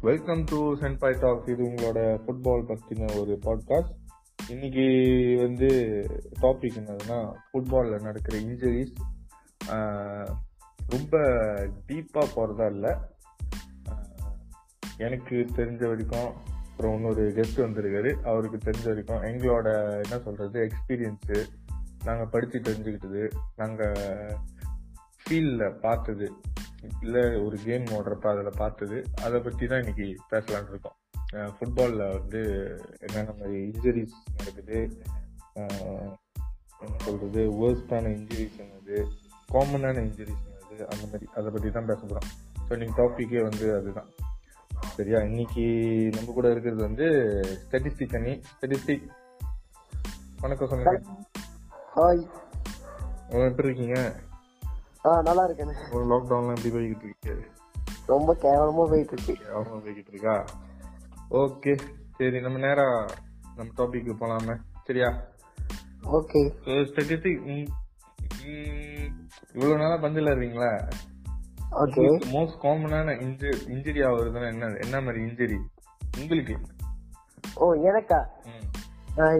Welcome to சென்பாய் tax இது உங்களோட football பற்றின ஒரு பாட்காஸ்ட் இன்னைக்கு வந்து டாபிக் என்னதுன்னா ஃபுட்பாலில் நடக்கிற இன்ஜுரிஸ் ரொம்ப டீப்பாக போகிறதா இல்லை. எனக்கு தெரிஞ்ச வரைக்கும் அப்புறம் இன்னொரு கெஸ்ட் வந்திருக்காரு. அவருக்கு தெரிஞ்ச வரைக்கும் எங்களோட என்ன சொல்கிறது எக்ஸ்பீரியன்ஸு நாங்கள் படித்து தெரிஞ்சுக்கிட்டது நாங்கள் ஃபீல்டில் பார்த்தது. இல்லை ஒரு கேம் ஓடுறப்ப அதில் பார்த்தது. அதை பற்றி தான் இன்னைக்கு பேசலான் இருக்கோம். ஃபுட்பாலில் வந்து என்னென்ன மாதிரி இன்ஜுரிஸ் நடக்குது என்ன சொல்கிறது வேர்ஸ்டான இன்ஜுரிஸ் என்னது காமனான இன்ஜுரிஸ் என்னது அந்த மாதிரி அதை பற்றி தான் பேச போகிறோம் ஸோ இன்னைக்கு டாப்பிக்கே வந்து அதுதான். சரியா? இன்னைக்கு நம்ம கூட இருக்கிறது வந்து ஸ்டெட்டிஸ்டிக் அணி. ஸ்டெட்டிஸ்டிக் வணக்கம் சொல்லுங்க. ஹாய் எப்படி இருக்கீங்க? ஆ நல்லா இருக்கேன் ஒரு லாக்டவுன்லாம் எப்படி போய்கிட்டு இருக்கு? ரொம்ப கேவலமா போயிட்டு இருக்கு அவங்க போய்கிட்டு இருக்கா ஓகே சரி நம்ம நேரா நம்ம டாபிக் போலாமே. சரியா? ஓகே ஸ்டெட்டிஸ்டிக் இவ்வளவு நாளா பந்தில இருக்கீங்களா ஓகே மோஸ்ட் காமனான இன்ஜுரி ஆகுறதுன்னா என்ன என்ன மாதிரி இன்ஜுரி உங்களுக்கு? ஓ எனக்கா?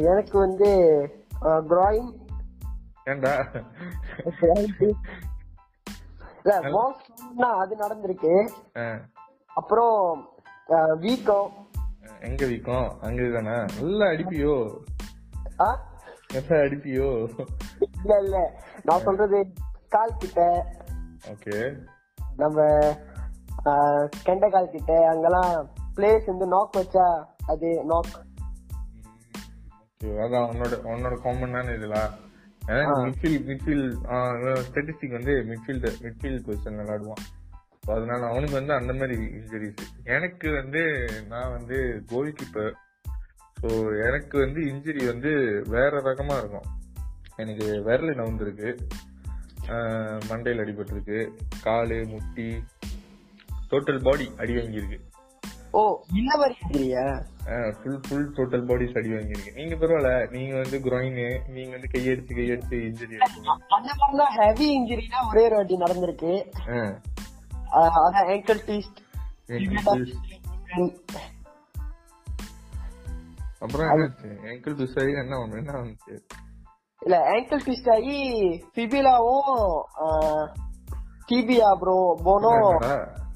எனக்கு வந்து கிராயின் ஏன்டா? இல்ல அது நடந்திருக்கு. அப்புறம் வீக்கம். எங்க வீக்கம்? அங்க தானே நல்லா அடிப்பியோ? நல்லா அடிப்பியோ? இல்ல இல்ல. நான் சொல்றது கால் கிட்ட. ஓகே. நம்ம ஆ, கெண்டை கால் கிட்ட. அங்கெல்லாம் பிளேஸ் வந்து நாக் வச்சா அது நாக் அதான் உன்னோட உன்னோட காமனான இதெல்லாம் மிட்ஃபீல்ட் மிட்ஃபீல்ட் ஸ்டாட்டிஸ்டிக் வந்து மிட்ஃபீல்ட் மிட்ஃபீல்ட் பொசிஷன் விளையாடுவான் So அதனால அவனுக்கு வந்து அந்த மாதிரி இன்ஜுரிஸ் எனக்கு வந்து நான் வந்து கோல் கீப்பர் ஸோ எனக்கு வந்து இன்ஜுரி வந்து வேற ரகமா இருக்கும். எனக்கு விரல் நவுந்திருக்கு மண்டையில் அடிபட்டிருக்கு. காலு முட்டி டோட்டல் பாடி அடி வாங்கியிருக்கு. ஓ இருக்கிறியா ஃபுல் ஃபுல் டோட்டல் பாடிஸ் அடி வாங்கியிருக்கு நீங்க பரவாயில்ல நீங்க வந்து குரோயின் நீங்க வந்து கையடிச்சு கையடிச்சு இன்ஜுரி அந்த மாதிரிலாம் ஹெவி இன்ஜுரினா ஒரே ஒரு வாட்டி நடந்திருக்கு. ஆ, அதான் ankle twist. அப்புறம் என்னாச்சு? எங்கிள் துசாரி என்ன ஒண்ணு என்ன வந்துச்சு? இல்ல ankle twist ஆகி ஃபிபிலாவும் டிபியா ப்ரோ என்னடா?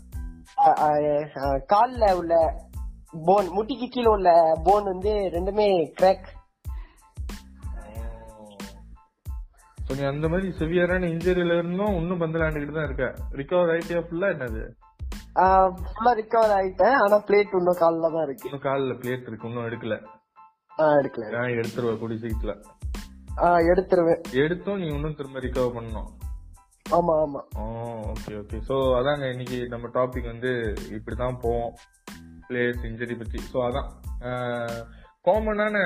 கால்ல உள்ள போன் முட்டிக்கு கீழே உள்ள போன் வந்து ரெண்டுமே கிராக் So, நீ அந்த மாதிரி சிவியரான இன்ஜுரியில இருந்தும் இன்னும் பந்து விளையாண்டுக்கிட்டு தான் இருக்க. ரிகவர் ஆயிட்டியா ஃபுல்லா என்னது? ஃபுல்லா ரிகவர் ஆயிட்டேன். ஆனா பிளேட் இன்னும் கால்ல தான் இருக்கு. இன்னும் காலில் பிளேட் இருக்கு. இன்னும் எடுக்கல. எடுக்கல நான் எடுத்துருவேன் கூடி சீக்கிரத்துல. ஆ, எடுத்துருவேன். எடுத்தும் நீ இன்னும் திரும்ப ரிகவர் பண்ணணும். ஆமா ஆமா. ஓகே ஓகே ஸோ அதாங்க இன்னைக்கு நம்ம டாபிக் வந்து இப்படிதான் போவோம். பிளேயர்ஸ் இன்ஜுரி பத்தி. ஸோ அதான். காமனான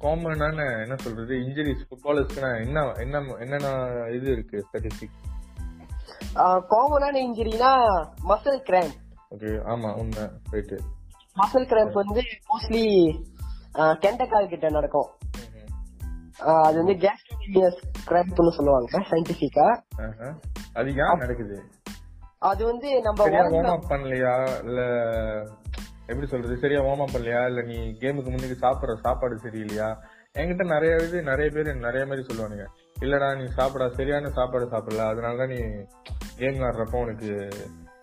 காமனான என்ன சொல்றது? இன்ஜுரிஸ் ஃபுட்பாலர்ஸ்க்குனா என்ன என்ன என்னென்ன இது இருக்கு ஸ்டாட்டிஸ்டிக் காமனான இன்ஜுரினா மசில் கிராம்ப் ஓகே ஆமா உண்மை. ரைட்டு மசில் கிராம்ப் வந்து மோஸ்ட்லி கெண்டக்கால் கிட்ட நடக்கும். அது வந்து கேஸ்ட்ரோமியஸ் கிராம்ப்னு சொல்லுவாங்க சயின்டிபிக்கா அது ஏன் நடக்குது? அது வந்து நம்ம வார்ம் அப் பண்ணலையா? இல்ல எப்படி சொல்றது? சரியா வார்ம் அப் பண்ணலையா? இல்ல நீ கேமுக்கு முன்னுக்கு சாப்பிடுற சாப்பாடு சரியில்லையா? என்கிட்ட நிறைய இது நிறைய பேர் நிறைய மாதிரி சொல்லுவானுங்க. இல்லடா நீ சாப்பிடா சரியான சாப்பாடு சாப்பிடல அதனாலதான் நீ கேம் ஆடுறப்போ உனக்கு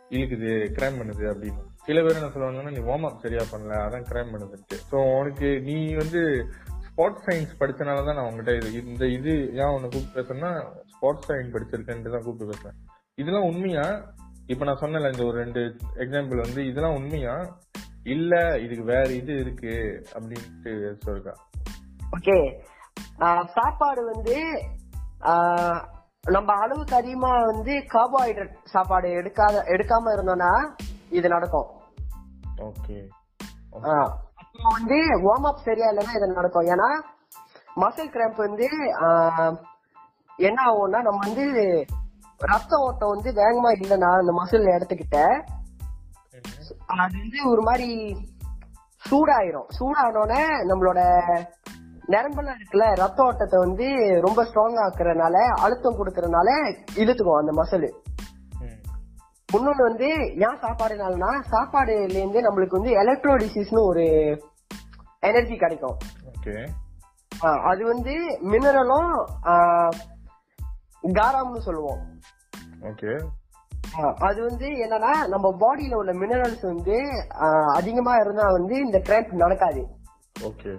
இழுக்குது கிரைம் பண்ணுது அப்படின்னு. சில பேர் என்ன சொல்லுவாங்கன்னா நீ வார்ம் அப் சரியா பண்ணல அதான் கிரைம் பண்ணுதுன்ட்டு. ஸோ உனக்கு நீ வந்து ஸ்போர்ட்ஸ் சயின்ஸ் படிச்சனால தான் நான் உங்ககிட்ட இது இந்த இது ஏன் உன்னை கூப்பிட்டு பேசுறேன்னா ஸ்போர்ட்ஸ் சயின்ஸ் படிச்சிருக்கேன்ட்டு தான் கூப்பிட்டு பேசுறேன். இதெல்லாம் உண்மையா? இப்ப நான் சொன்னல இந்த ஒரு ரெண்டு எக்ஸாம்பிள் வந்து இதெல்லாம் உண்மையா? இல்ல இதுக்கு வேற இது இருக்கு அப்படின்ட்டு சொல்றா. ஓகே சாப்பாடு வந்து நம்ம அளவுக்கு அதிகமா வந்து கார்போஹைட்ரேட் சாப்பாடு எடுக்காத எடுக்காம இருந்தோம்னா இது நடக்கும். ஓகே வந்து வார்ம் அப் சரியா இல்லைன்னா இது நடக்கும் ஏன்னா மசில் கிராம்ப் வந்து என்ன ஆகும்னா நம்ம வந்து ரத்த ஓட்டம் வந்து வேகமா இல்லைன்னா அந்த மசில் இடத்துக்கிட்ட அது வந்து ஒரு மாதிரி சூடாயிரும். சூடானோடனே நம்மளோட நரம்பெல்லாம் இருக்குல்ல ரத்த ஓட்டத்தை வந்து ரொம்ப ஸ்ட்ராங் ஆக்குறதுனால அழுத்தம் கொடுக்கறதுனால இழுத்துக்கும் அந்த மசில் இன்னொன்னு வந்து ஏன் சாப்பாடுனாலனா சாப்பாடுல இருந்து நம்மளுக்கு வந்து எலக்ட்ரோ டிசீஸ்னு ஒரு எனர்ஜி கிடைக்கும். அது வந்து மினரலும் காராம்னு சொல்லுவோம். ஓகே. அது வந்து என்னன்னா நம்ம பாடியில உள்ள மினரல்ஸ் வந்து அதிகமா இருந்தா வந்து இந்த கிராம்ப் நடக்காது. ஓகே.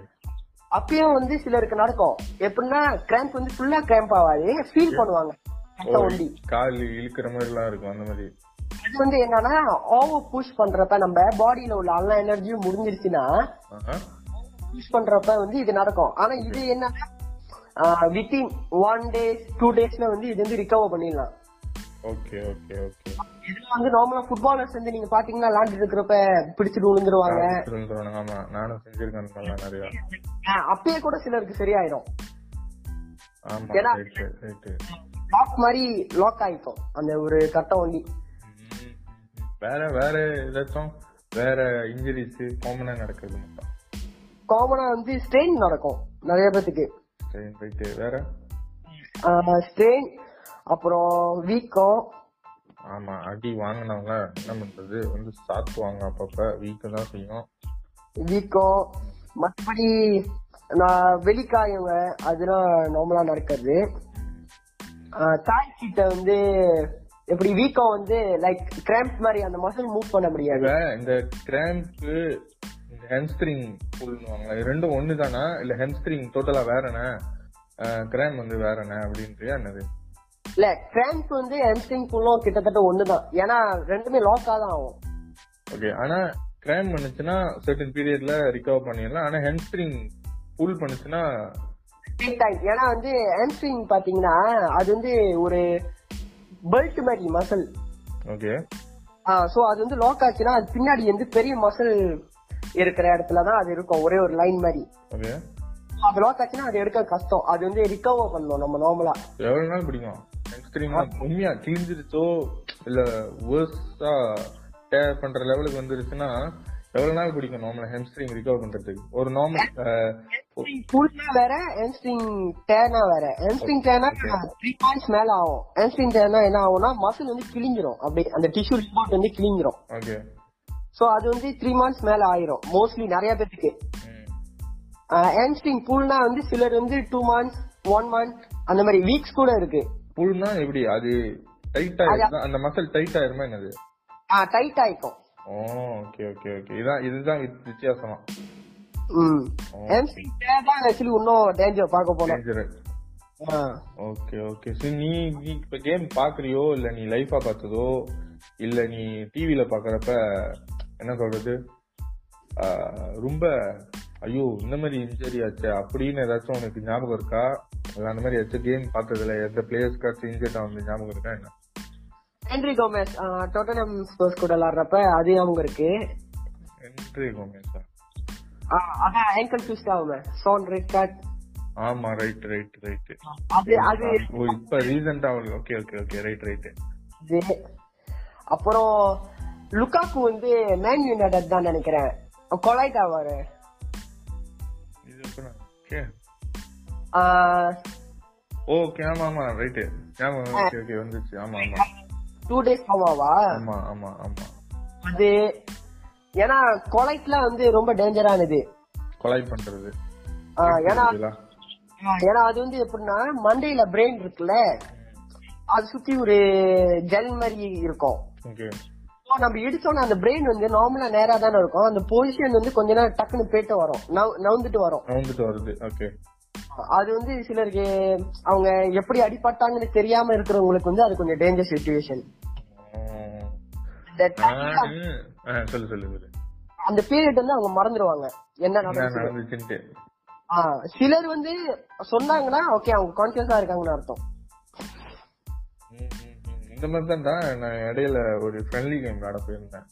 அப்பயும் வந்து சிலருக்கு நடக்கும். எப்படின்னா கிராம்ப் வந்து ஃபுல்லா கிராம்ப் ஆகாது. ஃபீல் பண்ணுவாங்க. கால் இழுக்கிற மாதிரி எல்லாம் இருக்கும் அந்த மாதிரி. அது வந்து என்னன்னா ஓவர் புஷ் பண்றப்ப நம்ம பாடியில உள்ள எல்லா எனர்ஜியும் முடிஞ்சிருச்சுன்னா. புஷ் பண்றப்ப வந்து இது நடக்கும். ஆனா இது என்னன்னா வித்தின் ஒன் டேஸ் டூ டேஸ்ல வந்து இது வந்து ரிகவர் பண்ணிடலாம். Okay okay okay. இதுல வந்து நார்மலா ஃபுட்பாலர்ஸ் வந்து நீங்க பாத்தீங்கன்னா விளாண்டு இருக்கிறப்ப பிடிச்சிட்டு விழுந்துருவாங்க. ஆமா நானும் செஞ்சிருக்கேன் நிறைய. அப்பயே கூட சிலருக்கு சரியாயிடும் ஏன்னா- லாக் மாதிரி லாக் ஆயிக்கும் அந்த ஒரு கட்டம் ஒண்டி வேற வேற ஏதாச்சும் வேற இன்ஜுரிஸ் காமனா நடக்குது மட்டும். காமனா வந்து ஸ்ட்ரெயின் நடக்கும் நிறைய பேத்துக்கு. சரி ரைட்டு வேற? ஸ்ட்ரெயின் அப்புறம் வீக்கம். ஆமா அடி வாங்கினவங்க என்ன பண்றது? வந்து சாத்துவாங்க அப்பப்ப வீக்கு தான் செய்யும். வீக்கம் மற்றபடி நான் வெளிக்காயங்க அதெல்லாம் நார்மலா நடக்கிறது. தாய் சீட்டை வந்து எப்படி வீக்கம் வந்து லைக் கிராம்ப் மாதிரி அந்த மசில் மூவ் பண்ண முடியாது. இந்த கிராம்ப் ஹெம்ஸ்ட்ரிங் புல்னுவாங்க ரெண்டும் ஒண்ணு தானா இல்ல ஹெம்ஸ்ட்ரிங் டோட்டலா வேறன கிராம் வந்து வேறன அப்படின்றியா என்னது? இல்ல கிராம்ப் வந்து ஹெம்ஸ்ட்ரிங் புல்லும் கிட்டத்தட்ட ஒண்ணுதான். ஏன்னா ரெண்டுமே லாக்கா தான் ஆகும். ஓகே ஆனா கிராம் பண்ணுச்சுன்னா சர்டன் பீரியட்ல ரிகவர் பண்ணிடலாம். ஆனா ஹெம்ஸ்ட்ரிங் புல் பண்ணுச்சுன்னா. ஏன்னா வந்து ஹேம்ஸ்ட்ரிங் பாத்தீங்கன்னா அது வந்து ஒரு பெல்ட் மாதிரி மசில் ஓகே. சோ அது வந்து லாக் ஆச்சுன்னா அது பின்னாடி வந்து பெரிய மசில் இருக்கிற இடத்துல தான் அது இருக்கும். ஒரே ஒரு லைன் மாதிரி. அது லாக் ஆச்சுன்னா அது எடுக்க கஷ்டம். அது வந்து ரிகவர் பண்ணணும் நம்ம நார்மலா எவ்வளவு நாள் பிடிக்கும்? உண்மையா கிழிஞ்சிருச்சோ இல்ல வேர்ஸா பண்ற லெவலுக்கு வந்துருச்சுன்னா எவ்வளவு நாள் பிடிக்கும் நார்மல் ஹெம்ஸ்ட்ரிங் ரிகவர் பண்றதுக்கு? ஒரு நார்மல் ஃபுல்னா வேற ஹேம்ஸ்ட்ரிங் டேனா வேற. ஹேம்ஸ்ட்ரிங் டேனா த்ரீ பாயிண்ட்ஸ் மேல ஆகும். ஹேம்ஸ்ட்ரிங் டேனா என்ன ஆகும்னா மசில் வந்து கிழிஞ்சிரும். அப்படி அந்த டிஷ்யூ ரிப்போர்ட் வந்து கிழிஞ்சிரும். ஓகே சோ அது வந்து த்ரீ மந்த்ஸ் மேல ஆயிரும். மோஸ்ட்லி நிறைய பேருக்கு ஹேம்ஸ்ட்ரிங் புல்னா வந்து சிலர் வந்து டூ மந்த்ஸ் ஒன் மந்த் அந்த மாதிரி வீக்ஸ் கூட இருக்கு. புல்னா எப்படி? அது டைட் ஆயிருந்தா அந்த மசில் டைட் ஆயிருமா என்னது? டைட் ஆயிக்கும் ஓ ஓகே ஓகே ஓகே இதான் இதுதான் வித்- வித்தியாசமா. ம். டே தான் ஆக்சுவலி இன்னும் டேஞ்சர் பார்க்க போனோம் டேஞ்சரஸ் ஓகே ஓகே சரி நீ இப்ப கேம் பாக்குறியோ இல்ல நீ லைஃபா பார்த்ததோ இல்ல நீ டிவில பாக்குறப்ப என்ன சொல்றது? ரொம்ப ஐயோ இந்த மாதிரி இன்ஜரி ஆச்சு அப்படின்னு ஏதாச்சும் உனக்கு ஞாபகம் இருக்கா? அந்த மாதிரி ஏதாச்சும் கேம் பார்த்ததுல எந்த பிளேயர்ஸ்க்காச்சும் இன்ஜெக்ட் ஆகுது ஞாபகம் இருக்கா என்ன? ஹென்ரி கோமஸ் டோட்டனம் ஸ்போர்ட்ஸ் கூட விளாடுறப்ப அது அவங்க இருக்கு. என்ட்ரி கோமேஸா ஆ, அதான் ஆங்கல் ட்விஸ்ட் ஆகுமே. சோன் ரெட் கார்ட் ஆமா ரைட் ரைட் ரைட் அது அது ஓ இப்ப ரீசெண்டா okay okay okay right right அப்புறம் லுக்காக்கு வந்து மேன் யுனைடெட் தான் நினைக்கிறேன். கொலைட் ஆவாரு. இது ஓகே ஓகே ஆமா ஆமா ரைட்டு ஆமா ஓகே ஓகே வந்துச்சு. ஆமா ஆமா. டூ டேஸ் ஆமாவா ஆமா ஆமா ஆமா. அது ஏன்னா கொலைட்ல வந்து ரொம்ப டேஞ்சரானது கொலை பண்றது. ஏன்னா. ஏன்னா அது வந்து எப்படின்னா மண்டையில பிரெயின் இருக்குல்ல அது சுத்தி ஒரு ஜெல் மாதிரி இருக்கும். நம்ம இடிச்சோம்னா அந்த பிரெயின் வந்து நார்மலா நேரா தானே இருக்கும். அந்த பொசிஷன் வந்து கொஞ்ச நேரம் டக்குன்னு போயிட்டு வரும். நவு- நவுந்துட்டு வரும். வந்துட்டு வருது. ஓகே. அது வந்து சிலருக்கு அவங்க எப்படி அடிபட்டாங்கன்னு தெரியாம இருக்கிறவங்களுக்கு வந்து அது கொஞ்சம் டேஞ்சர் சுச்சுவேஷன் சொல்லு சொல்லு சொல்லு. அந்த பீரியட் வந்து அவங்க மறந்துடுவாங்க என்ன என்ன நடந்துச்சு நடந்துச்சுன்ட்டு. ஆ, சிலர் வந்து சொன்னாங்கன்னா ஓகே அவங்க கான்சியஸா இருக்காங்கன்னு அர்த்தம். இந்த மாதிரி தான்டா நான் இடையில ஒரு ஃப்ரெண்ட்லி கேம் விளாட போயிருந்தேன்.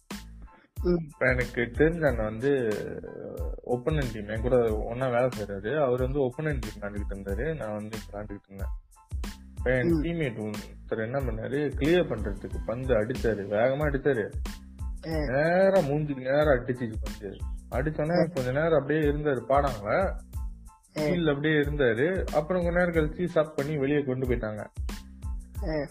எனக்கு தெரிஞ்ச அண்ணன் வந்து ஒப்பனன் டீம் என் கூட ஒன்னா வேலை செய்யறாரு அவர் வந்து ஒப்பனன் டீம் விளாண்டுக்கிட்டு இருந்தாரு. நான் வந்து விளாண்டுக்கிட்டு இருந்தேன். என் டீம்மேட் ஒருத்தர் என்ன பண்ணாரு? கிளியர் பண்றதுக்கு பந்து அடிச்சாரு. வேகமா அடிச்சாரு. ஆ. நேரா மூஞ்சுக்கு நேரா அடிச்சிச்சு பந்து அடிச்சோன்னே கொஞ்ச நேரம் அப்படியே இருந்தாரு. பாடாங்கள ஃபீல்ட்ல அப்படியே இருந்தாரு. அப்புறம் கொஞ்ச நேரம் கழிச்சு ஸ்டாப் பண்ணி வெளியே கொண்டு போயிட்டாங்க.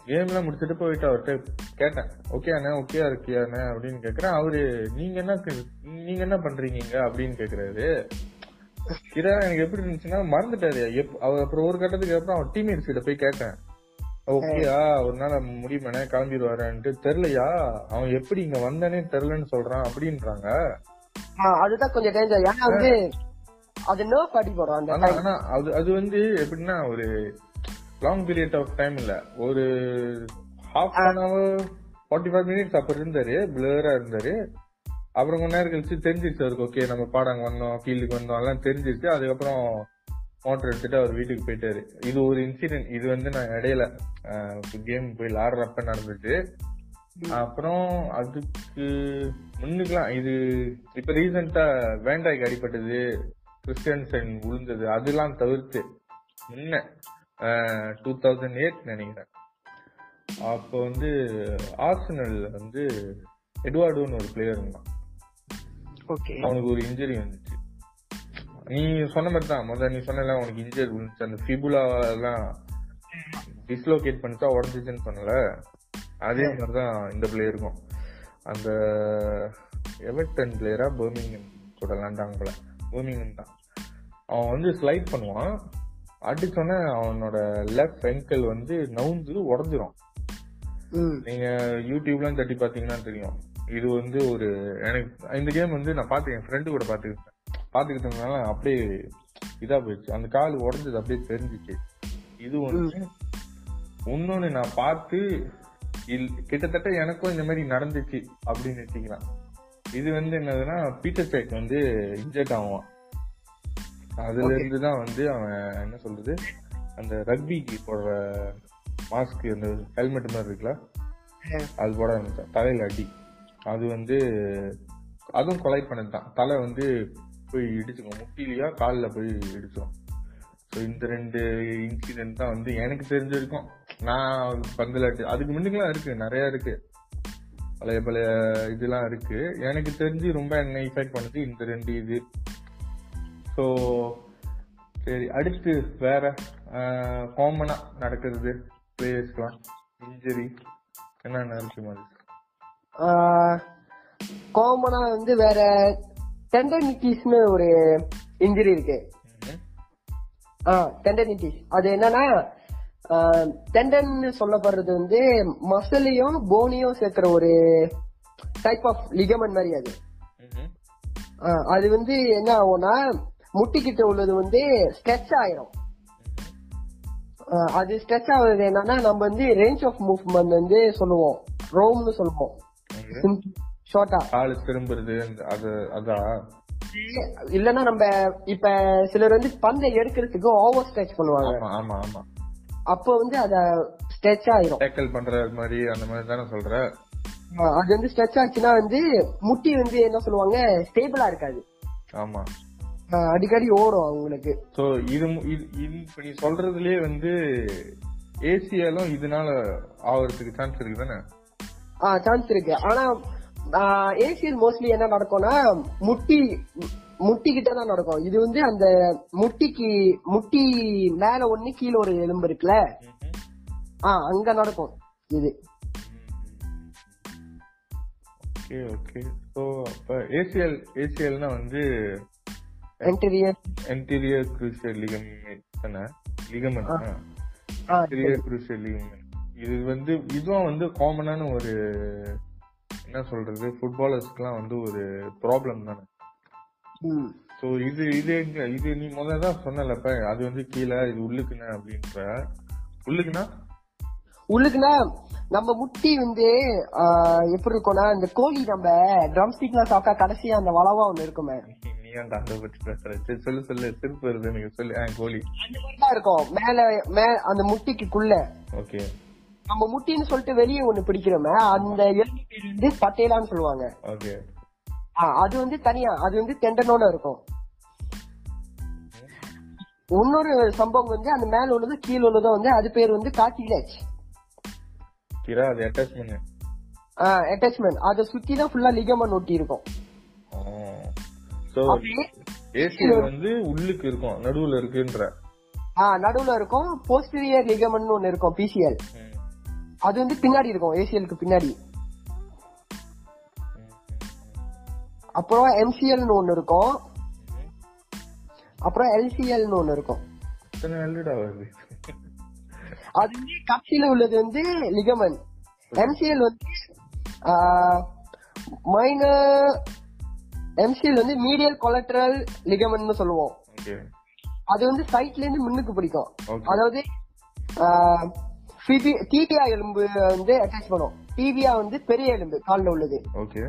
கேம் எல்லாம் முடிச்சுட்டு போயிட்டு அவர்கிட்ட கேட்டேன். ஓகே அண்ணா ஓகே இருக்கியா அண்ணா? அப்படின்னு கேக்குறேன். அவரு நீங்க என்ன நீங்க என்ன பண்றீங்க? அப்படின்னு கேக்குறாரு. கிரா எனக்கு எப்படி இருந்துச்சுன்னா மறந்துட்டாரு. அவர் அப்புறம் ஒரு கட்டத்துக்கு அப்புறம் அவர் டீம்மேட்ஸ் கிட்ட போய் கேட்டேன். ஓகேயா ஒரு நாள் முடியுமாண்ணே? கிளம்பிடுவாரன்ட்டு. தெரியலையா? அவன் எப்படி இங்க வந்தானே தெரியலன்னு சொல்றான் அப்படின்றாங்க. அதுதான் கொஞ்சம் டேஞ்சர் ஏன்னா வந்து அது ஆனா time. ஆனா அது அது வந்து எப்படின்னா ஒரு லாங் பீரியட் ஆஃப் டைம் இல்ல. ஒரு half an hour forty five minutes அப்ப இருந்தாரு பிளரா இருந்தாரு. அப்புறம் கொஞ்ச நேரம் கழிச்சு தெரிஞ்சிருச்சு அவருக்கு ஓகே நம்ம பாடாங்க வந்தோம் ஃபீல்டுக்கு வந்தோம் எல்லாம் தெரிஞ்சிருச்சு. அதுக்கப்புறம் மோட்டர் எடுத்துட்டு அவர் வீட்டுக்கு போயிட்டாரு. இது ஒரு இன்சிடென்ட் இது வந்து நான் இடையில கேம் போய் விளாடுறப்ப நடந்துச்சு. அப்புறம் அதுக்கு முன்னுக்கலாம் இது இப்ப ரீசெண்டா வேண்டாய்க்கு அடிபட்டது கிறிஸ்டியன்சன் விழுந்தது அதெல்லாம் தவிர்த்து முன்ன டூ தௌசண்ட் எயிட் நினைக்கிறேன். அப்போ வந்து ஆர்சனல்ல வந்து எட்வார்டுன்னு ஒரு பிளேயர் இருந்தான். ஓகே அவனுக்கு ஒரு இன்ஜுரி வந்துச்சு. நீ சொன்ன மாதிரி தான் முதல்ல நீ சொன்னல உனக்கு இன்ஜுரி விழுந்துச்சு அந்த ஃபிபுலா எல்லாம் டிஸ்லோகேட் பண்ணிட்டா உடஞ்சிச்சுன்னு சொன்னல அதே மாதிரி தான் இந்த பிளேயருக்கும் அந்த எவர்டன் பிளேயரா பர்மிங்கம் கூட விளாண்டாங்க போல. பர்மிங்கம் தான். அவன் வந்து ஸ்லைட் பண்ணுவான். அடிச்சோன்னே அவனோட லெஃப்ட் ankle வந்து நவுந்து உடஞ்சிரும். ம். நீங்க யூடியூப்லாம் தட்டி பாத்தீங்கன்னா தெரியும். இது வந்து ஒரு எனக்கு இந்த கேம் வந்து நான் பாத்து என் ஃப்ரெண்டு கூட பாத்துக்கிட்டேன் பாத்துக்கிட்டதுனால அப்படியே இதா போயிடுச்சு. அந்த கால் உடஞ்சது அப்படியே தெரிஞ்சிச்சு. இது ஒண்ணு. இன்னொன்னு நான் பார்த்து கிட்டத்தட்ட எனக்கும் இந்த மாதிரி நடந்துச்சு அப்படின்னு வச்சுக்கலாம் இது வந்து என்னதுன்னா பீட்டர் சேக் வந்து இன்ஜெக்ட் ஆவான். அதுல இருந்து தான் வந்து அவன் என்ன சொல்றது அந்த ரக்பிக்கு போடுற மாஸ்க் அந்த ஹெல்மெட் மாதிரி இருக்குல்ல அது போட ஆரம்பிச்சான். தலையில அடி. அது வந்து அதுவும் கொலை பண்ணதுதான். தலை வந்து போய் இடிச்சுக்கும். முட்டிலையா காலில் போய் இடிச்சிடும் ஸோ இந்த ரெண்டு இன்சிடென்ட் தான் வந்து எனக்கு தெரிஞ்ச வரைக்கும் நான் பந்தலாட்டு அதுக்கு முன்னுக்கெல்லாம் இருக்கு. நிறைய இருக்கு. பழைய பழைய இதெல்லாம் இருக்கு. எனக்கு தெரிஞ்சு ரொம்ப என்னை இஃபெக்ட் பண்ணது இந்த ரெண்டு இது. ஸோ சரி அடுத்து வேற காமனா நடக்கிறது பிளேயர்ஸ்லாம் இன்ஜுரி என்னென்ன இருக்கு மாதிரி காமனா வந்து வேற டெண்டனிட்டிஸ்னு ஒரு இன்ஜுரி இருக்கு. டெண்டனிட்டிஸ் அது என்னன்னா டெண்டன் சொல்லப்படுறது வந்து மசிலையும் போனியும் சேர்க்கிற ஒரு டைப் ஆஃப் லிகமன் மாதிரி அது. ஆ, அது வந்து என்ன ஆகும்னா முட்டிக்கிட்ட உள்ளது வந்து ஸ்ட்ரெச் ஆயிரும். அது ஸ்ட்ரெச் ஆகுறது என்னன்னா நம்ம வந்து ரேஞ்ச் ஆஃப் மூவ்மெண்ட் வந்து சொல்லுவோம். ரோம்னு சொல்லுவோம். ஷார்ட்டா காலு திரும்புறது அது அதான் இல்லன்னா நம்ம இப்ப சிலர் வந்து பந்தை எடுக்கிறதுக்கு ஓவர் ஸ்ட்ரெச் பண்ணுவாங்க. ஆமா ஆமா ஆமா. அப்ப வந்து அத ஸ்ட்ரெச் ஆயிரும். டேக்கல் பண்ற மாதிரி அந்த மாதிரி தானே சொல்ற? அது வந்து ஸ்ட்ரெச் ஆச்சுன்னா வந்து முட்டி வந்து என்ன சொல்லுவாங்க ஸ்டேபிளா இருக்காது. ஆமா. அடிக்கடி ஓடும் அவங்களுக்கு. சோ இது இப்ப நீ சொல்றதுலயே வந்து ஏசியாலும் இதனால ஆவறதுக்கு சான்ஸ் இருக்கு தானே ஆ சான்ஸ் இருக்கு. ஆனா ஏசியல் மோஸ்ட்லி என்ன நடக்கும்னா முட்டி முட்டி கிட்ட தான் நடக்கும். இது வந்து அந்த முட்டிக்கு முட்டி மேல ஒண்ணு கீழ ஒரு எலும்பு இருக்குல்ல? ஆ அங்க நடக்கும் இது. Okay okay. சோ அப்ப ஏசிஎல் ஏசிஎல்னா வந்து anterior anterior cruciate ligament தானே? ஆ. anterior cruciate ligament. இது வந்து இதுவும் வந்து காமனான ஒரு என்ன சொல்றது ஃபுட்பாலர்ஸ்க்குலாம் வந்து ஒரு ப்ராப்ளம் தானே. சோ இது இது எங்க இது நீ முதல்ல தான் சொன்னலப்ப அது வந்து கீழே இது உள்ளுக்குன அப்படின்ற. உள்ளுக்குனா உள்ளுக்குன்னா நம்ம முட்டி வந்து எப்படி இருக்கும்னா இந்த கோழி நம்ம ட்ரம் ஸ்டிக்லாம் சாப்பிட்டா கடைசியா அந்த வளவா ஒண்ணு இருக்குமே. நீ ஏன்டா அதை பத்தி பேசுற? சொல்லு சொல்லு. திருப்பி வருது எனக்கு. சொல்லு. ஆ அந்த இருக்கும். மேல மே அந்த முட்டிக்குள்ள. ஓகே. நம்ம முட்டின்னு சொல்லிட்டு வெளியே ஒண்ணு பிடிக்கிறோமே அந்த எலும்பு பேர் வந்து பட்டேலான்னு சொல்லுவாங்க. ஓகே. அது வந்து தனியா அது வந்து டெண்டனோட இருக்கும். இன்னொரு சம்பவம் வந்து அந்த மேல உள்ளது கீழ உள்ளதும் வந்து அது பேர் வந்து கார்டிலேஜ் கிரா அது அட்டாச்மெண்ட் அட்டாச்மெண்ட் அதை சுத்தி தான் ஃபுல்லா லிகமன் ஒட்டி இருக்கும் சோ ஏசிஎல் வந்து உள்ளுக்கு இருக்கும் நடுவுல இருக்குன்ற. ஆ, நடுவுல இருக்கும். போஸ்டீரியர் லிகமன் ஒண்ணு இருக்கும் பிசிஎல். அது வந்து பின்னாடி இருக்கும் ஏசிஎலுக்கு பின்னாடி. அப்புறம் எம்சிஎல்னு ஒன்னு இருக்கும். அப்புறம் எல்சிஎல்னு ஒன்னு இருக்கும். அது வந்து கட்சியில உள்ளது வந்து லிகமன் எம்சிஎல் வந்து மைனர் எம்சிஎல் வந்து மீடியல் கொலட்ரல் லிகமன் சொல்லுவோம். அது வந்து சைட்ல இருந்து முன்னுக்கு பிடிக்கும். Okay. அதாவது டிபியா எலும்பு வந்து அட்டாச் பண்ணும். டிபியா வந்து பெரிய எலும்பு கால்ல உள்ளது. ஓகே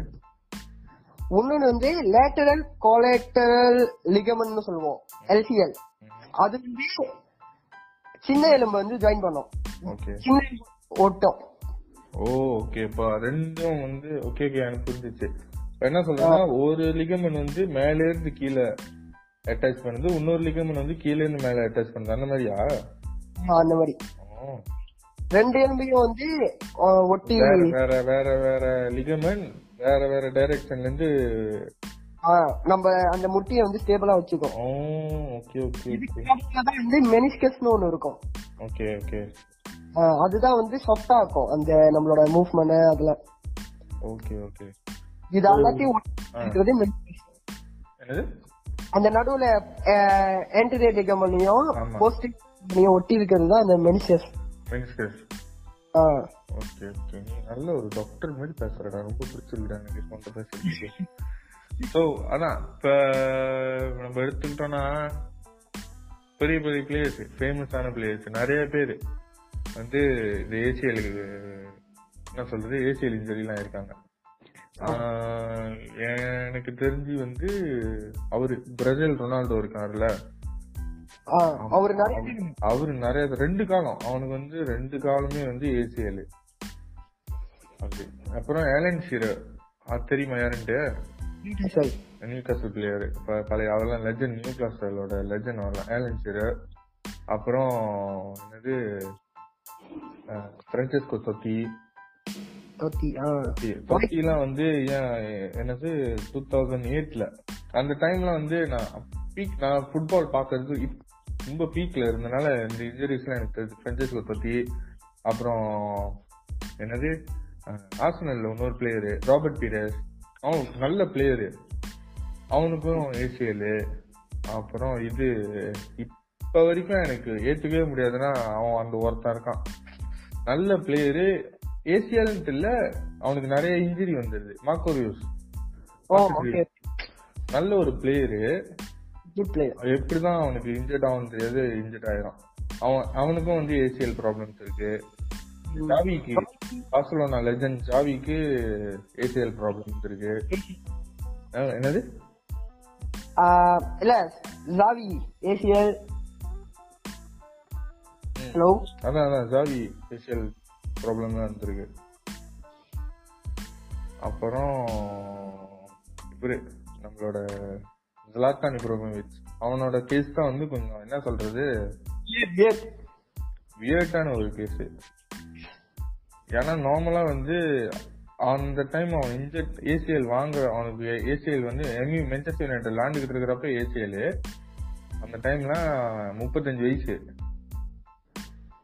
இன்னொன்னு வந்து லேட்டரல் கோலேட்டரல் லிகமன் சொல்லுவோம் எல்சிஎல் அது வந்து சின்ன எலும்பு வந்து ஜாயின் பண்ணும். சின்ன எலும்பு ஒட்டும் ஓ ஓகே ரெண்டும் வந்து ஓகே ஓகே எனக்கு புரிஞ்சிச்சு. என்ன சொல்றேன்னா ஒரு லிகமன் வந்து மேல இருந்து கீழே அட்டாச் பண்ணுது இன்னொரு லிகமன் வந்து கீழே இருந்து மேல அட்டாச் பண்ணுது. அந்த மாதிரியா? அந்த மாதிரி. ரெண்டு எலும்பையும் வந்து ஒட்டி வேற வேற வேற லிகமன் வேற வேற டைரக்ஷன்ல இருந்து நம்ம அந்த முட்டியை வந்து ஸ்டேபிளா வச்சுக்கோம். ஓகே ஓகே வந்து மெனிஸ்கஸ்னு ஒண்ணு இருக்கும். ஓகே ஓகே அதுதான் வந்து சாஃப்டா இருக்கும். அந்த நம்மளோட மூவ்மெண்ட் அதுல. ஓகே ஓகே இது எல்லாத்தையும் அந்த நடுவுல ஆன்டிரியர் லிகமனையும் ஆமா. போஸ்டிக் ஒட்டி இருக்கிறது தான் அந்த மெனிசஸ் மெனிஸ்கஸ் ஓகே ஓகே. நல்ல ஒரு டாக்டர் மாதிரி பேசுறடா. ரொம்ப பிடிச்சிருக்குடா எனக்கு சொந்த பேசுறதுக்கு. ஸோ அதான் இப்ப நம்ம எடுத்துக்கிட்டோம்னா பெரிய பெரிய பிளேயர்ஸ் ஃபேமஸான பிளேயர்ஸ் நிறைய பேர் வந்து இந்த ஏசியலுக்கு என்ன சொல்றது? ஏசியல் இன்ஜுரிலாம் இருக்காங்க எனக்கு தெரிஞ்சு வந்து அவரு பிரேசில் ரொனால்டோ இருக்காருல்ல. அவர் நிறைய அவரு நிறைய ரெண்டு காலம் அவனுக்கு வந்து ரெண்டு காலமே வந்து ஏசிஎல் அப்புறம் ஏலன் ஷீரர். அது தெரியுமா யாருன்ட்டு? நியூ காசல் பிளேயர் பழைய அவெல்லாம் லெஜண்ட் நியூ காசலோட லெஜண்ட் அவெல்லாம் ஏலன் ஷீரர். அப்புறம் என்னது பிரான்சிஸ்கோ ஆ தொத்திலாம் வந்து ஏன் என்னது டூ தௌசண்ட் எயிட்ல அந்த டைம்ல வந்து நான் பீக் நான் ஃபுட்பால் பாக்குறது ரொம்ப பீக்ல இருந்தனால இந்த இன்ஜுரிஸ்லாம் எனக்கு தெரிஞ்சு பிரான்சிஸ்கோ தொத்தி அப்புறம் என்னது ஆர்சனல்ல இன்னொரு பிளேயரு ராபர்ட் பீரஸ் அவன் நல்ல பிளேயரு அவனுக்கும் ஏசிஎல் அப்புறம் இது இப்ப வரைக்கும் எனக்கு ஏத்துக்கவே முடியாதுன்னா அவன் அந்த ஒருத்தன் இருக்கான். நல்ல பிளேயரு ஏசிஎல்ன்ட்டு இல்ல அவனுக்கு நிறைய இன்ஜுரி வந்துருது. மாக்கோரியூஸ் நல்ல ஒரு பிளேயரு குட் பிளேயர் எப்படிதான் அவனுக்கு இன்ஜர்ட் ஆகும் தெரியாது இன்ஜர்ட் ஆயிரும். அவன் அவனுக்கும் வந்து ஏசிஎல் ப்ராப்ளம்ஸ் இருக்கு. ஜாவிக்கு பார்சலோனா லெஜண்ட் ஜாவிக்கு ஏசிஎல் ப்ராப்ளம்ஸ் இருக்கு. என்னது? இல்ல ஜாவி ஏசிஎல் ஹலோ அதான் அதான் ஜாவி ஏசிஎல் ப்ராப்ளம் தான் இருந்திருக்கு. அப்புறம் இவரு நம்மளோட ஜலாத்தான் இப்ரோவிச் அவனோட கேஸ் தான் வந்து கொஞ்சம் என்ன சொல்றது? வியர்டான ஒரு கேஸ் ஏன்னா நார்மலா வந்து அந்த டைம் அவன் இன்ஜெக்ட் ஏசிஎல் வாங்க அவனுக்கு ஏசிஎல் வந்து எம்யூ மென்செஸ்டர் யுனைடெட் விளாண்டுக்கிட்டு இருக்கிறப்ப ஏசிஎல் அந்த டைம்ல முப்பத்தஞ்சு வயசு.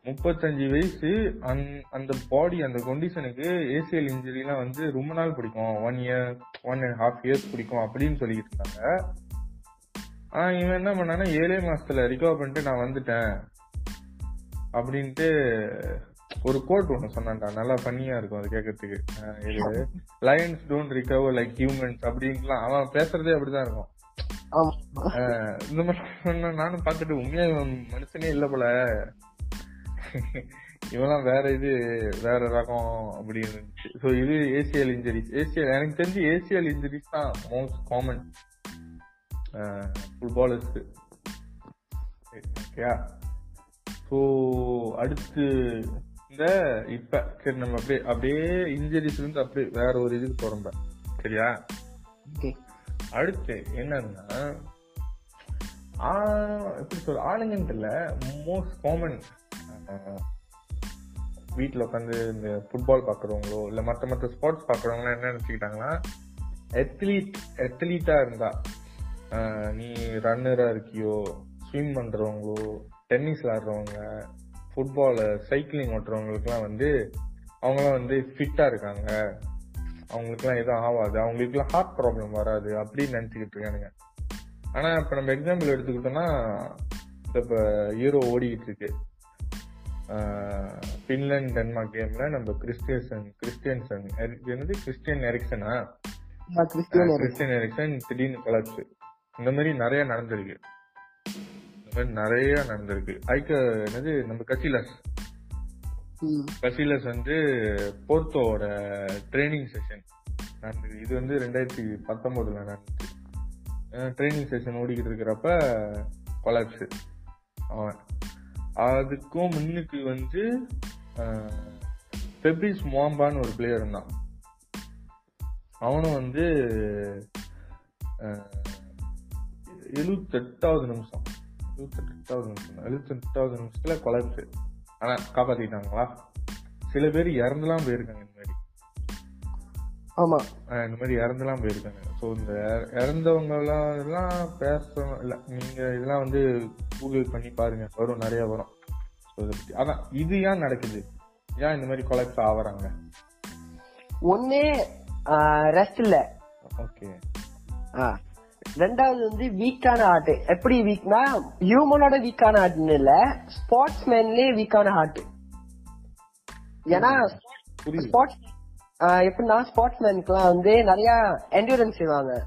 முப்பத்தஞ்சு வயசு அந்- அந்த பாடி அந்த கண்டிஷனுக்கு ஏசிஎல் இன்ஜுரிலாம் வந்து ரொம்ப நாள் பிடிக்கும். One year one and half years பிடிக்கும் அப்படின்னு சொல்லிக்கிட்டு இருந்தாங்க. ஆனா இவன் என்ன பண்ணானா ஏழே மாசத்துல ரிகவர் பண்ணிட்டு நான் வந்துட்டேன் அப்படின்ட்டு ஒரு கோட் ஒண்ணு சொன்னான்டா. நல்லா ஃபன்னியா இருக்கும் அது கேட்கறதுக்கு. Lions don't recover like humans அப்படின்ட்டுலாம். அவன் பேசுறதே அப்படிதான் இருக்கும். இந்த மாதிரி நானும் பார்த்துட்டு உண்மையா இவன் மனுஷனே இல்ல போல. இவெல்லாம் வேற இது வேற ரகம் அப்படின்னு இருந்துச்சு. ஸோ இது ஏசிஎல் இன்ஜுரிஸ் ஏசிஎல் எனக்கு தெரிஞ்சு ஏசிஎல் இன்ஜுரிஸ் தான் மோஸ்ட் காமன் ஃபுட்பாலர்ஸ்க்கு ஓகேயா ஸோ அடுத்து இந்த இப்ப சரி நம்ம அப்படியே அப்படியே இன்ஜுரிஸ்ல இருந்து அப்படியே வேற ஒரு இதுக்கு போறோம் இப்ப. சரியா? அடுத்து என்னன்னா ஆ- எப்படி சொல்ற ஆளுங்கன்ட்டு மோஸ்ட் காமன் வீட்டில் உட்காந்து இந்த ஃபுட்பால் பார்க்குறவங்களோ இல்லை மற்ற மற்ற ஸ்போர்ட்ஸ் பார்க்குறவங்களாம் என்ன நினச்சிக்கிட்டாங்கன்னா அத்லீட் எத்லீட்டாக இருந்தா நீ ரன்னராக இருக்கியோ ஸ்விம் பண்ணுறவங்களோ டென்னிஸ் விளாட்றவங்க ஃபுட்பால் சைக்கிளிங் ஓட்டுறவங்களுக்குலாம் வந்து அவங்களாம் வந்து ஃபிட்டாக இருக்காங்க. அவங்களுக்குலாம் எதுவும் ஆகாது. அவங்களுக்குலாம் ஹார்ட் ப்ராப்ளம் வராது அப்படின்னு நினச்சிக்கிட்டு இருக்கானுங்க. ஆனால் இப்போ நம்ம எக்ஸாம்பிள் எடுத்துக்கிட்டோம்னா இப்போ ஹீரோ ஓடிக்கிட்டு இருக்கு. பின்லாந்து டென்மார்க் கேம்ல நம்ம கிறிஸ்டியன்சன் கிறிஸ்டியன்சன். என்னது? கிறிஸ்டியன் எரிக்சனா? Christian Eriksen. திடீர்னு கொலாப்ஸ் இந்த மாதிரி நிறைய நடந்திருக்கு. இந்த மாதிரி நிறைய நடந்திருக்கு. ஐக்க என்னது? நம்ம கசிலஸ். கசிலஸ் வந்து போர்த்தோட ட்ரைனிங் செஷன் நடந்தது இது வந்து ரெண்டாயிரத்தி பத்தொன்பதுல நடந்துச்சு. ட்ரைனிங் செஷன் ஓடிக்கிட்டு இருக்கிறப்ப கொலாப்ஸ் அவன். அதுக்கும் முன்னுக்கு வந்து பெப்ரிஸ் மோம்பான்னு ஒரு பிளேயர் இருந்தான். அவனும் வந்து எழுபத்தெட்டாவது நிமிஷம். எழுபத்தெட்டாவது நிமிஷம். எழுபத்தெட்டாவது நிமிஷத்துல குழப்பு ஆனா காப்பாத்திட்டாங்களா? சில பேர் இறந்துலாம் போயிருக்காங்க. ஆமா. இந்த மாதிரி இறந்துலாம் போயிருக்காங்க. ஸோ இந்த இற- இறந்தவங்க எல்லாம் பேசணும் இல்ல நீங்க இதெல்லாம் வந்து கூகுள் பண்ணி பாருங்க. வரும் நிறைய வரும். இதை பத்தி- அதான் இது ஏன் நடக்குது? ஏன் இந்த மாதிரி கொலாப்ஸ் ஆவறாங்க ஒண்ணு ரெஸ்ட் இல்ல. ஓகே. ஆ. ரெண்டாவது வந்து வீக்கான ஆர்ட் எப்படி வீக்னா ஹியூமனோட வீக்கான ஆர்ட்னு இல்ல ஸ்போர்ட்ஸ் மேன்லயே வீக்கான ஆர்ட் ஏன்னா ஸ்போர்ட்ஸ் எப்படின்னா ஸ்போர்ட்ஸ் மேனுக்குலாம் வந்து நிறைய என்டூரன்ஸ் செய்வாங்க.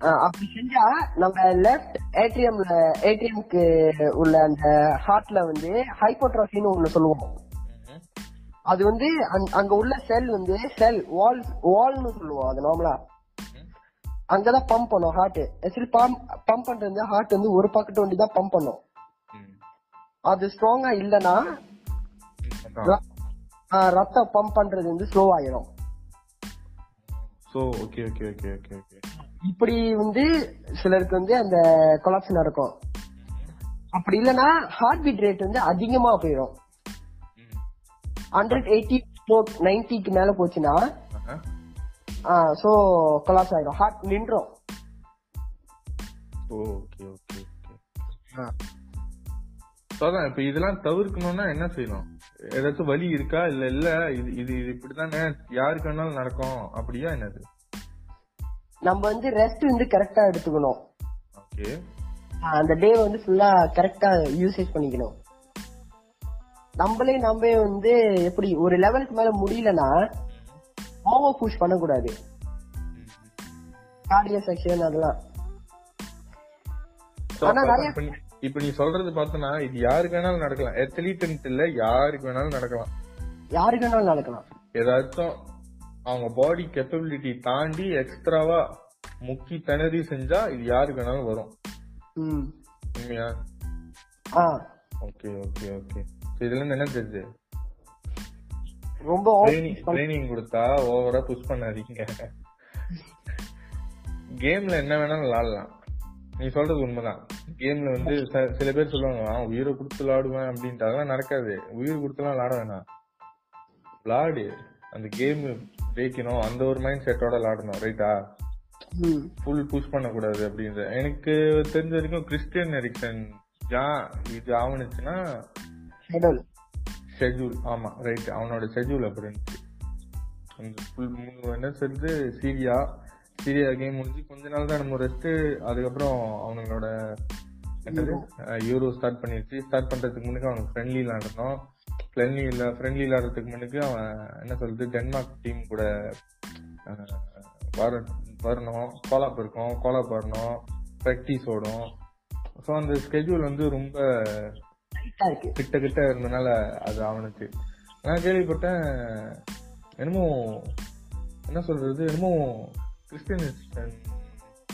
அப்படி செஞ்சா நம்ம லெஃப்ட் ஏடிஎம்ல ஏடிஎம்க்கு உள்ள அந்த ஹார்ட்ல வந்து ஹைப்போட்ரோஃபின்னு ஒண்ணு சொல்லுவோம். அது வந்து அங்க- உள்ள செல் வந்து செல் வால் வால்னு சொல்லுவோம் அது நார்மலா அங்கதான் பம்ப் பண்ணும் ஹார்ட் ஆக்சுவலி பம்ப் பம்ப் பண்றது ஹார்ட் வந்து ஒரு பக்கத்து வண்டி தான் பம்ப் பண்ணும் அது ஸ்ட்ராங்கா இல்லனா ரத்தம் பம்ப் பண்றது வந்து ஸ்லோ ஆயிரும். So okay okay okay okay okay இப்படி வந்து சிலருக்கு வந்து அந்த கொலாப்ஸ் நடக்கும். அப்படி இல்லனா ஹார்ட் பீட் ரேட் வந்து அதிகமா போயிடும் ஹண்ட்ரட் எயிட்டி நைன்டிக்கு மேல போச்சுன்னா சோ கொலாப்ஸ் ஆயிடும் ஹார்ட் நின்றோம். ஓகே ஓகே ஓகே ஸோ அதான் இப்போ இதெல்லாம் தவிர்க்கணும்னா என்ன செய்யணும்? ஏதாச்சும் வழி இருக்கா? இல்ல இல்ல இது இது இது இப்படிதானே யாருக்கு வேணாலும் நடக்கும். அப்படியா என்னது? நம்ம வந்து ரெஸ்ட் வந்து கரெக்டா எடுத்துக்கணும். ஓகே. அந்த டே வந்து ஃபுல்லா கரெக்டா யூசேஜ் பண்ணிக்கணும். நம்மளே நம்ம வந்து எப்படி ஒரு லெவலுக்கு மேல முடியலன்னா ஓவர் புஷ் பண்ணக்கூடாது. கார்டியோ செக்ஷன் அதெல்லாம். ஆனா நிறைய- இப்ப நீ- சொல்றது பார்த்தனா இது யாருக்கு வேணாலும் நடக்கலாம். எத்தலீட் இல்ல யாருக்கு வேணாலும் நடக்கலாம். யாருக்கு வேணாலும் நடக்கலாம். ஏதாச்சும் அவங்க பாடி கேப்பபிலிட்டி தாண்டி எக்ஸ்ட்ராவா முக்கி திணறி செஞ்சா இது யாருக்கு வேணாலும் வரும். உண்மையா? Okay okay okay. இதுல இருந்து என்ன தெரியுது? ரொம்ப ட்ரைனிங் கொடுத்தா ஓவரா புஷ் பண்ணாதீங்க. கேம்ல என்ன வேணாலும் விளாடலாம். நீ சொல்றது உண்மைதான். கேம்ல வந்து சில பேர் சொல்லுவாங்க "ஆ, உயிரை கொடுத்து விளாடுவேன் அப்படின்ட்டு அதெல்லாம் நடக்காது. உயிர் கொடுத்துலாம் விளாட வேணாம். விளாடு. அந்த கேம் ஜெயிக்கணும். அந்த ஒரு மைண்ட் செட்டோட விளாடணும். ரைட்டா ஃபுல் புஷ் பண்ணக்கூடாது அப்படின்ற. எனக்கு தெரிஞ்ச வரைக்கும் கிறிஸ்டியன் எரிக்சன் ஜா இது ஆவணுச்சுன்னா ஷெட்யூல் ஷெட்யூல் ஆமா ரைட் அவனோட ஷெட்யூல் அப்படி இருந்துச்சு. அந்த மூணு என்ன சொல்றது சீரியா சீரியா கேம் முடிஞ்சு கொஞ்ச நாள் தான் நம்ம ரெஸ்ட் அதுக்கப்புறம் அவங்களோட யூரோ. ஸ்டார்ட் பண்ணிருச்சு ஸ்டார்ட் பண்றதுக்கு முன்னுக்கு அவனுக்கு ஃப்ரெண்ட்லி விளாடணும் ஃப்ரெண்ட்லி இல்ல ஃப்ரெண்ட்லி விளாடுறதுக்கு முன்னுக்கு அவன் என்ன சொல்றது டென்மார்க் டீம் கூட வர வரணும். கோலாப் இருக்கும். கோலாப் வரணும். ப்ராக்டிஸ் ஓடும். ஸோ அந்த ஸ்கெட்யூல் வந்து ரொம்ப கிட்ட கிட்ட இருந்தனால அது அவனுக்கு நான் கேள்விப்பட்டேன் என்னமோ என்ன சொல்றது என்னமோ கிறிஸ்டியன்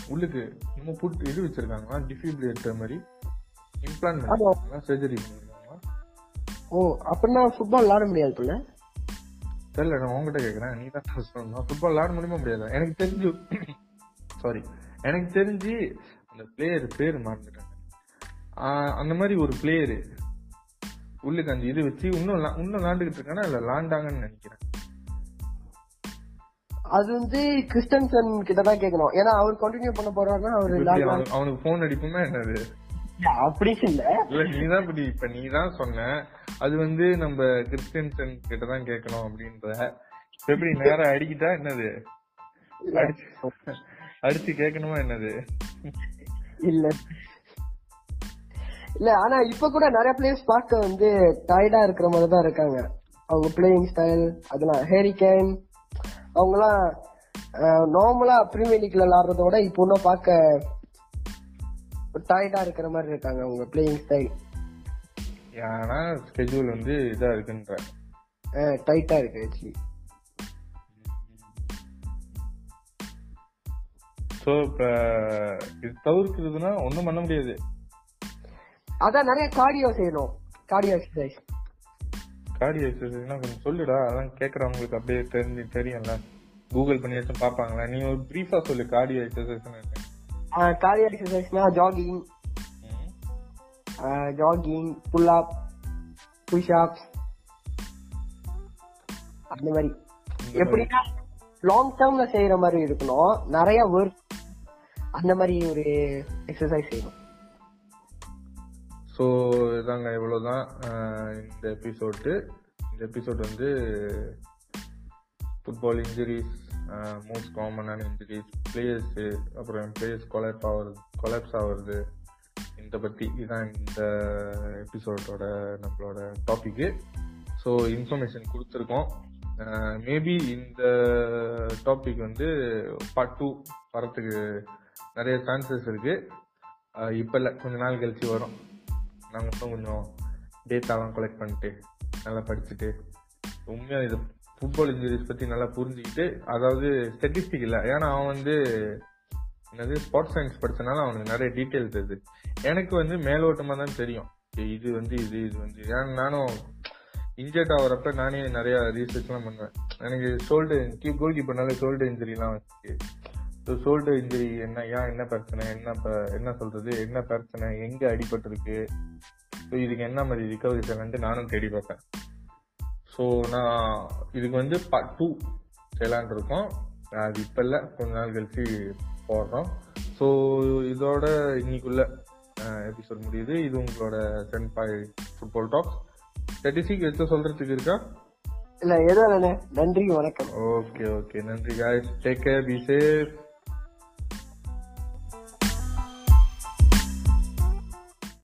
உள்ளுக்கு என்னமோ புட் இது வச்சிருக்காங்களா டிஃபிபிலேட்டர் மாதிரி? Implant பண்ணிருக்காங்களா surgery பண்ணிருக்காங்களா? ஓ அப்படின்னா ஃபுட்பால் விளாட முடியாது போல? தெரியல நான் உங்ககிட்ட கேக்குறேன். நீ தான். சொல்லணும் ஃபுட்பால் விளாட முடியுமா முடியாதா? எனக்கு தெரிஞ்சு சாரி எனக்கு தெரிஞ்சு அந்த பிளேயர் பேர் மறந்துட்டேன். ஆஹ் அந்த மாதிரி ஒரு பிளேயரு உள்ளுக்கு அந்த இது வச்சு இன்னும் இன்னும் விளாண்டுகிட்டு இருக்கானா இல்ல லாண்டாங்கன்னு நினைக்கிறேன். அது வந்து கிறிஸ்டன்சன் கிட்ட தான் கேட்கணும் ஏன்னா அவர் கண்டினியூ பண்ண போறாருன்னா அவர் அவனுக்கு- போன் அடிப்புமா என்னது? அப்படி இல்ல. இல்ல நீதான் இப்படி இப்ப நீதான் சொன்ன. அது வந்து நம்ம கிறிஸ்டியன்சன் கிட்ட தான் கேட்கணும் அப்படின்ற. எப்படி நேரம் அடிக்கிட்டா என்னது? அடிச்சு கேட்கணுமா என்னது? இல்ல. இல்ல ஆனா இப்ப கூட நிறைய பிளேயர்ஸ் பார்க்க வந்து டயர்டா இருக்கிற மாதிரி தான் இருக்காங்க. அவங்க பிளேயிங் ஸ்டைல் அதெல்லாம். ஹேரி கேன் அவங்கலாம் நார்மலா பிரீமியர் லீக்ல விளாடுறதோட இப்போ இன்னும் பார்க்க டயர்டா இருக்கிற மாதிரி இருக்காங்க அவங்க பிளேயிங் ஸ்டைல் ஏன்னா ஸ்கெட்யூல் வந்து இதா இருக்குன்ற. டைட்டா இருக்கு ஆக்சுவலி சோ இப்ப இது தவிர்க்கிறதுனா ஒண்ணும் பண்ண முடியாது. அதான் நிறைய கார்டியோ செய்யணும். கார்டியோ எக்ஸசைஸ் கார்டியோ எக்ஸசைஸ்னா கொஞ்சம் சொல்லுடா. அதான் கேக்குறவங்களுக்கு அப்படியே தெரிஞ்சு தெரியும்ல. கூகுள் பண்ணி வச்சு பாப்பாங்களா நீ ஒரு பிரீஃபா சொல்லு cardio exercise cardio எக்ஸசைஸ்னா jogging jogging pull up push up அந்த மாதிரி. எப்படின்னா லாங் டேர்ம்ல செய்யற மாதிரி இருக்கணும். நிறைய ஒர்க் அந்த மாதிரி ஒரு எக்ஸசைஸ் செய்யணும். ஸோ இதாங்க இவ்வளவுதான் தான் இந்த எபிசோடு இந்த எபிசோட் வந்து ஃபுட்பால் இன்ஜுரிஸ் மோஸ்ட் காமனான இன்ஜுரிஸ் பிளேயர்ஸு அப்புறம் பிளேயர்ஸ் கொலாப் ஆகிறது கொலாப்ஸ் ஆகிறது இந்த பற்றி இதுதான் இந்த எபிசோடோட நம்மளோட டாப்பிக்கு ஸோ இன்ஃபர்மேஷன் கொடுத்துருக்கோம். மேபி இந்த டாபிக் வந்து பார்ட் டூ வரத்துக்கு நிறைய சான்சஸ் இருக்குது இப்போ இல்லை கொஞ்ச நாள் கழிச்சு வரும். நாங்கள் மட்டும் கொஞ்சம் டேட்டாலாம் கலெக்ட் பண்ணிட்டு நல்லா படிச்சுட்டு உண்மையாக இது ஃபுட்பால் இன்ஜுரிஸ் பற்றி நல்லா புரிஞ்சுக்கிட்டு அதாவது ஸ்டட்டிஸ்டிக் இல்லை. ஏன்னா அவன் வந்து என்னது ஸ்போர்ட்ஸ் சயின்ஸ் படித்தனால அவனுக்கு நிறைய டீட்டெயில் தெரியுது எனக்கு வந்து மேலோட்டமாக தான் தெரியும். இது வந்து இது இது வந்து. ஏன்னா நானும் இன்ஜர்ட் ஆகிறப்ப நானே நிறையா ரீசர்ச்லாம் பண்ணுவேன். எனக்கு ஷோல்டர் கோல் கீப்பர்னால ஷோல்டர் இன்ஜுரிலாம் எல்லாம் ஷோல்டர் இன்ஜுரி என்ன? ஏன் என்ன பிரச்சனை? என்ன ப- என்ன சொல்றது? என்ன பிரச்சனை? எங்க அடிபட்டிருக்கு? ஸோ இதுக்கு என்ன மாதிரி ரிகவரி செய்யலான்ட்டு நானும் தேடி பார்ப்பேன். ஸோ நான் இதுக்கு வந்து பார்ட் டூ செய்யலான் இருக்கோம். அது இப்ப இல்ல. கொஞ்ச நாள் கழிச்சு போடுறோம். ஸோ இதோட இன்னைக்குள்ள எபிசோட் முடியுது. இது உங்களோட சென் பாய் ஃபுட்பால் டாக் ஸ்டாட்டிஸ்டிக் எதுவும் சொல்றதுக்கு இருக்கா? இல்ல இல்லைண்ணே. நன்றி வணக்கம். ஓகே ஓகே நன்றி guys. Take care be safe